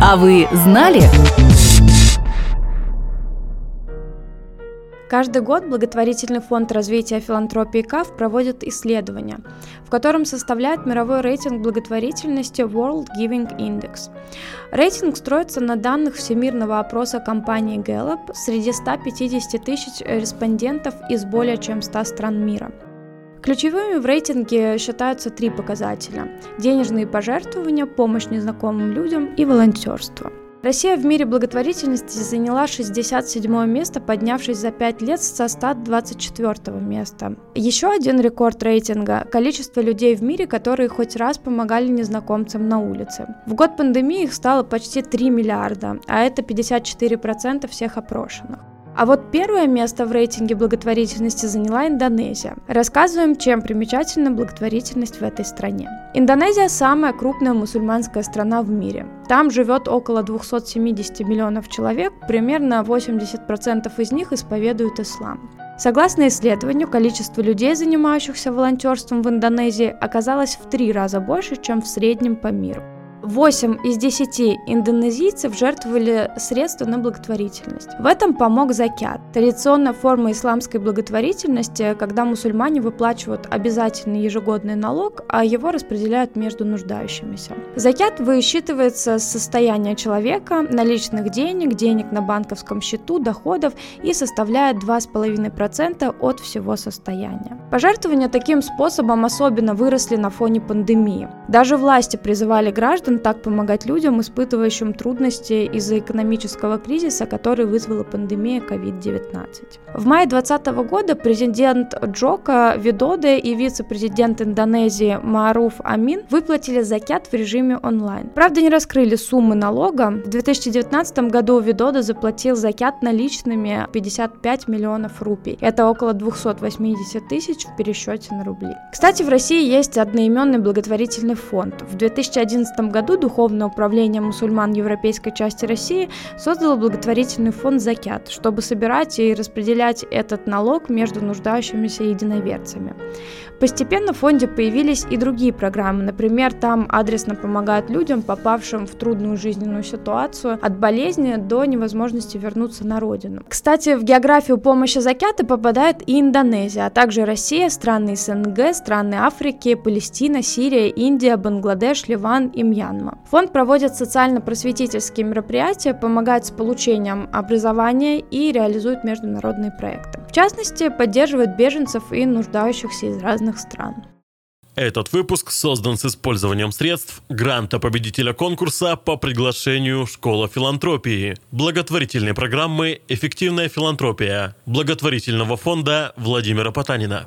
А вы знали? Каждый год благотворительный фонд развития филантропии КАФ проводит исследование, в котором составляет мировой рейтинг благотворительности World Giving Index. Рейтинг строится на данных всемирного опроса компании Gallup среди 150 тысяч респондентов из более чем 100 стран мира. Ключевыми в рейтинге считаются три показателя – денежные пожертвования, помощь незнакомым людям и волонтерство – Россия в мире благотворительности заняла 67 место, поднявшись за 5 лет со 124 места. Еще один рекорд рейтинга – количество людей в мире, которые хоть раз помогали незнакомцам на улице. В год пандемии их стало почти 3 миллиарда, а это 54% всех опрошенных. А вот первое место в рейтинге благотворительности заняла Индонезия. Рассказываем, чем примечательна благотворительность в этой стране. Индонезия – самая крупная мусульманская страна в мире. Там живет около 270 миллионов человек, примерно 80% из них исповедуют ислам. Согласно исследованию, количество людей, занимающихся волонтерством в Индонезии, оказалось в три раза больше, чем в среднем по миру. 8 из 10 индонезийцев жертвовали средства на благотворительность. В этом помог закят. Традиционная форма исламской благотворительности, когда мусульмане выплачивают обязательный ежегодный налог, а его распределяют между нуждающимися. Закят высчитывается с состояния человека, наличных денег, денег на банковском счету, доходов и составляет 2,5% от всего состояния. Пожертвования таким способом особенно выросли на фоне пандемии. Даже власти призывали граждан так помогать людям, испытывающим трудности из-за экономического кризиса, который вызвала пандемия COVID-19. В мае 2020 года президент Джока Видоде и вице-президент Индонезии Маруф Амин выплатили закят в режиме онлайн. Правда, не раскрыли суммы налога. В 2019 году Видоде заплатил закят наличными 55 миллионов рупий. Это около 280 тысяч в пересчете на рубли. Кстати, в России есть одноименный благотворительный фонд. В 2011 году году Духовное управление мусульман Европейской части России создало благотворительный фонд «Закят», чтобы собирать и распределять этот налог между нуждающимися единоверцами. Постепенно в фонде появились и другие программы. Например, там адресно помогают людям, попавшим в трудную жизненную ситуацию, от болезни до невозможности вернуться на родину. Кстати, в географию помощи Закята попадает и Индонезия, а также Россия, страны СНГ, страны Африки, Палестина, Сирия, Индия, Бангладеш, Ливан и Мьянма. Мьянма. Фонд проводит социально-просветительские мероприятия, помогает с получением образования и реализует международные проекты. В частности, поддерживает беженцев и нуждающихся из разных стран. Этот выпуск создан с использованием средств гранта победителя конкурса по приглашению Школа филантропии, благотворительной программы «Эффективная филантропия» благотворительного фонда Владимира Потанина.